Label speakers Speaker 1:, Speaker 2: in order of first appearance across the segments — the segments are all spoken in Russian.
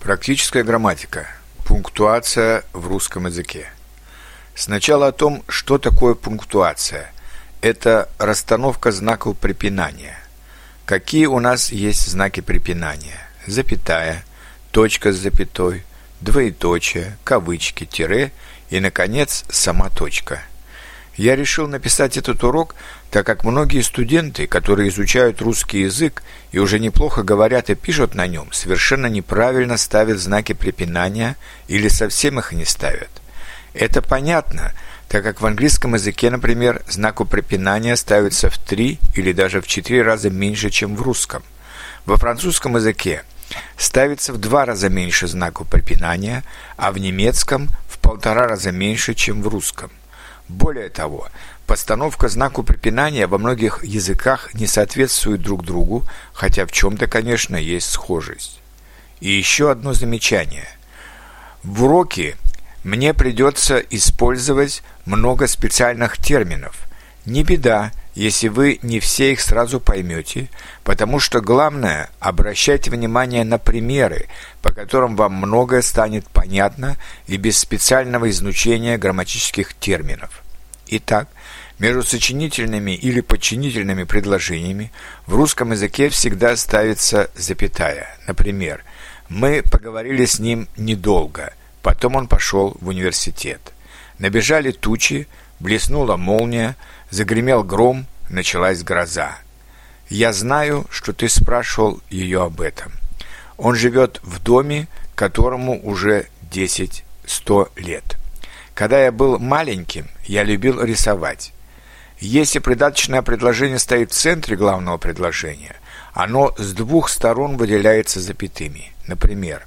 Speaker 1: Практическая грамматика. Пунктуация в русском языке. Сначала о том, что такое пунктуация. Это расстановка знаков препинания. Какие у нас есть знаки препинания? Запятая, точка с запятой, двоеточие, кавычки, тире и, наконец, сама точка – я решил написать этот урок, так как многие студенты, которые изучают русский язык и уже неплохо говорят и пишут на нем, совершенно неправильно ставят знаки препинания или совсем их не ставят. Это понятно, так как в английском языке, например, знаку препинания ставится в три или даже в четыре раза меньше, чем в русском. Во французском языке ставится в два раза меньше знаку препинания, а в немецком в полтора раза меньше, чем в русском. Более того, постановка знаку препинания во многих языках не соответствует друг другу, хотя в чем-то, конечно, есть схожесть. И еще одно замечание. В уроке мне придется использовать много специальных терминов. Не беда, если вы не все их сразу поймете, потому что главное – обращайте внимание на примеры, по которым вам многое станет понятно и без специального изучения грамматических терминов. Итак, между сочинительными или подчинительными предложениями в русском языке всегда ставится запятая. Например, «Мы поговорили с ним недолго, потом он пошел в университет». Набежали тучи, блеснула молния, загремел гром, началась гроза. Я знаю, что ты спрашивал ее об этом. Он живет в доме, которому уже 10-100 лет. Когда я был маленьким, я любил рисовать. Если придаточное предложение стоит в центре главного предложения, оно с двух сторон выделяется запятыми. Например,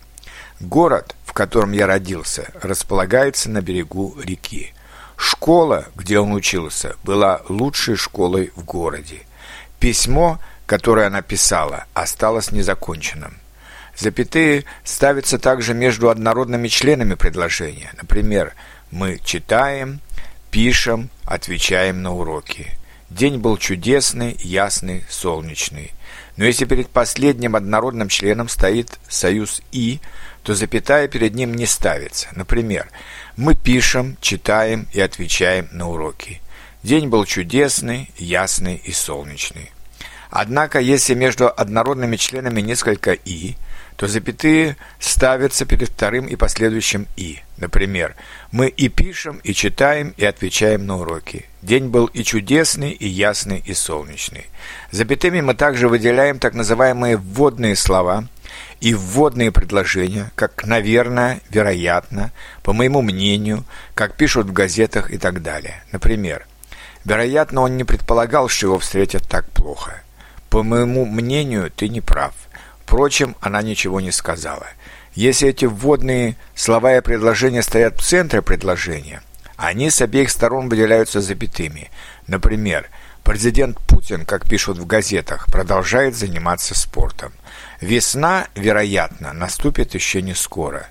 Speaker 1: город, в котором я родился, располагается на берегу реки. Школа, где он учился, была лучшей школой в городе. Письмо, которое она писала, осталось незаконченным. Запятые ставятся также между однородными членами предложения. Например, мы читаем, пишем, отвечаем на уроки. День был чудесный, ясный, солнечный. Но если перед последним однородным членом стоит союз «и», то запятая перед ним не ставится. Например, мы пишем, читаем и отвечаем на уроки. День был чудесный, ясный и солнечный. Однако, если между однородными членами несколько «и», то запятые ставятся перед вторым и последующим «и». Например, мы и пишем, и читаем, и отвечаем на уроки. День был и чудесный, и ясный, и солнечный. Запятыми мы также выделяем так называемые вводные слова и вводные предложения, как «наверное», «вероятно», «по моему мнению», как пишут в газетах и так далее. Например, «Вероятно, он не предполагал, что его встретят так плохо». «По моему мнению, ты не прав». Впрочем, она ничего не сказала. Если эти вводные слова и предложения стоят в центре предложения, они с обеих сторон выделяются запятыми. Например, президент Путин, как пишут в газетах, продолжает заниматься спортом. Весна, вероятно, наступит еще не скоро.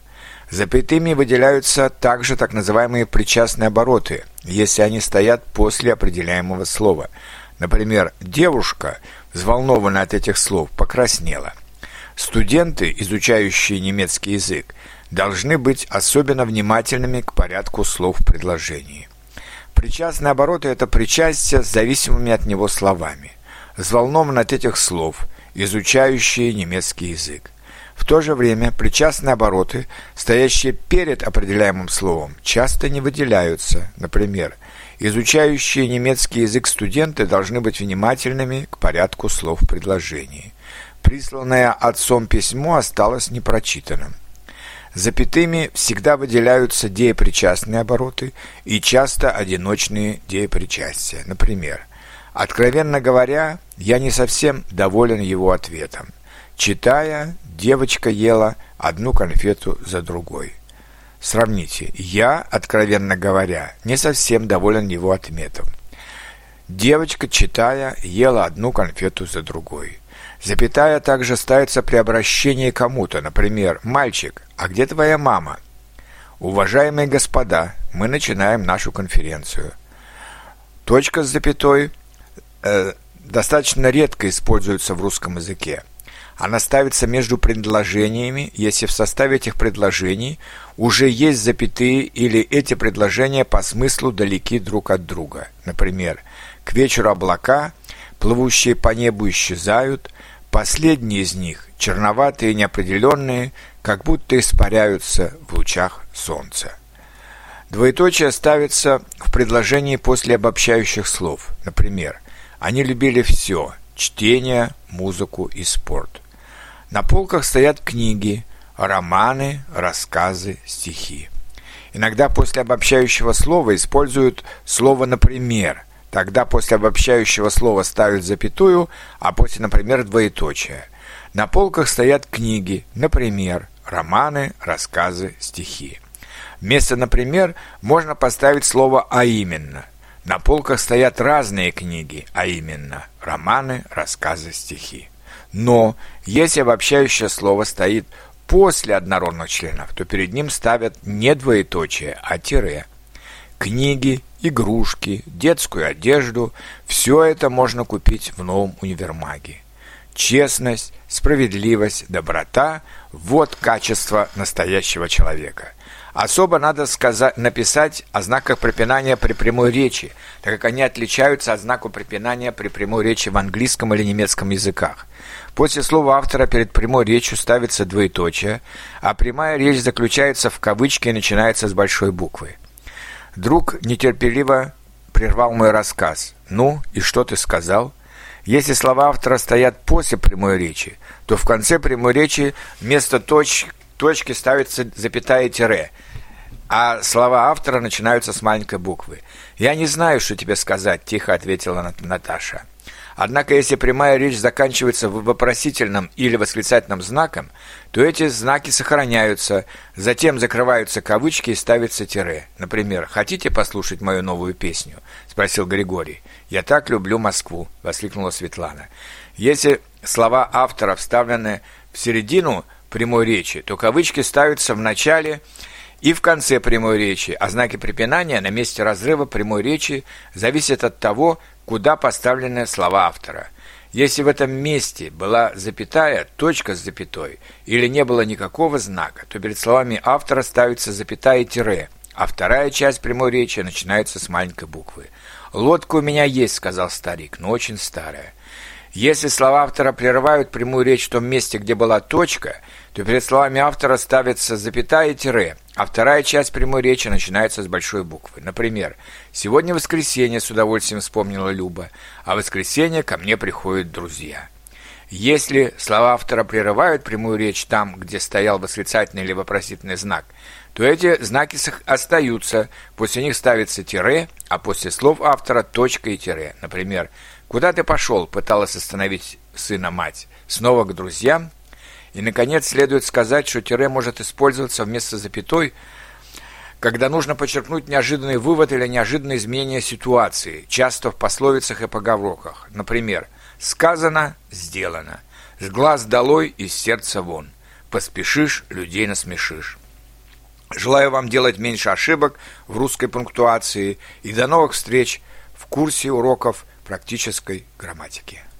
Speaker 1: Запятыми выделяются также так называемые причастные обороты, если они стоят после определяемого слова. Например, девушка, взволнованная от этих слов, покраснела – Студенты, изучающие немецкий язык, должны быть особенно внимательными к порядку слов в предложении. Причастные обороты – это причастие с зависимыми от него словами. Взволнован от этих слов, изучающие немецкий язык. В то же время причастные обороты, стоящие перед определяемым словом, часто не выделяются. Например, изучающие немецкий язык студенты должны быть внимательными к порядку слов в предложении. Присланное отцом письмо осталось непрочитанным. Запятыми всегда выделяются деепричастные обороты и часто одиночные деепричастия. Например, откровенно говоря, я не совсем доволен его ответом. Читая, девочка ела одну конфету за другой. Сравните. Я, откровенно говоря, не совсем доволен его ответом. Девочка, читая, ела одну конфету за другой. Запятая также ставится при обращении кому-то, например, «Мальчик, а где твоя мама?» Уважаемые господа, мы начинаем нашу конференцию. Точка с запятой э, достаточно редко используется в русском языке. Она ставится между предложениями, если в составе этих предложений уже есть запятые или эти предложения по смыслу далеки друг от друга. Например, «К вечеру облака, плывущие по небу, исчезают, последние из них, черноватые и неопределенные, как будто испаряются в лучах солнца». Двоеточие ставится в предложении после обобщающих слов. Например, «Они любили все – чтение, музыку и спорт». На полках стоят книги, романы, рассказы, стихи. Иногда после обобщающего слова используют слово «например». Тогда после обобщающего слова ставят запятую, а после «например» двоеточие. На полках стоят книги, например, романы, рассказы, стихи. Вместо «например» можно поставить слово «а именно». На полках стоят разные книги, а именно романы, рассказы, стихи. Но если обобщающее слово стоит после однородных членов, то перед ним ставят не двоеточие, а тире. Книги, игрушки, детскую одежду – все это можно купить в новом универмаге. Честность, справедливость, доброта – вот качество настоящего человека – Особо надо сказать, написать о знаках препинания при прямой речи, так как они отличаются от знаков препинания при прямой речи в английском или немецком языках. После слова автора перед прямой речью ставится двоеточие, а прямая речь заключается в кавычке и начинается с большой буквы. Друг нетерпеливо прервал мой рассказ. «Ну, и что ты сказал?» Если слова автора стоят после прямой речи, то в конце прямой речи вместо точки точке ставится запятая тире, а слова автора начинаются с маленькой буквы. «Я не знаю, что тебе сказать», – тихо ответила Наташа. Однако, если прямая речь заканчивается вопросительным или восклицательным знаком, то эти знаки сохраняются, затем закрываются кавычки и ставится тире. Например, «Хотите послушать мою новую песню?» – спросил Григорий. «Я так люблю Москву!» – воскликнула Светлана. Если слова автора вставлены в середину прямой речи, то кавычки ставятся в начале и в конце прямой речи, а знаки препинания на месте разрыва прямой речи зависят от того, куда поставлены слова автора. Если в этом месте была запятая, точка с запятой, или не было никакого знака, то перед словами автора ставится запятая и тире, а вторая часть прямой речи начинается с маленькой буквы. «Лодка у меня есть», — сказал старик, — «но очень старая». Если слова автора прерывают прямую речь в том месте, где была точка, то перед словами автора ставится запятая и тире, а вторая часть прямой речи начинается с большой буквы. Например, «Сегодня воскресенье», с удовольствием вспомнила Люба, «а воскресенье ко мне приходят друзья». Если слова автора прерывают прямую речь там, где стоял восклицательный или вопросительный знак, то эти знаки остаются, после них ставится тире, а после слов автора точка и тире. Например, «Куда ты пошел?» – пыталась остановить сына мать. Снова к друзьям – и, наконец, следует сказать, что тире может использоваться вместо запятой, когда нужно подчеркнуть неожиданный вывод или неожиданное изменение ситуации, часто в пословицах и поговорках. Например, «сказано – сделано», «с глаз долой, из сердца вон», «поспешишь – людей насмешишь». Желаю вам делать меньше ошибок в русской пунктуации и до новых встреч в курсе уроков практической грамматики.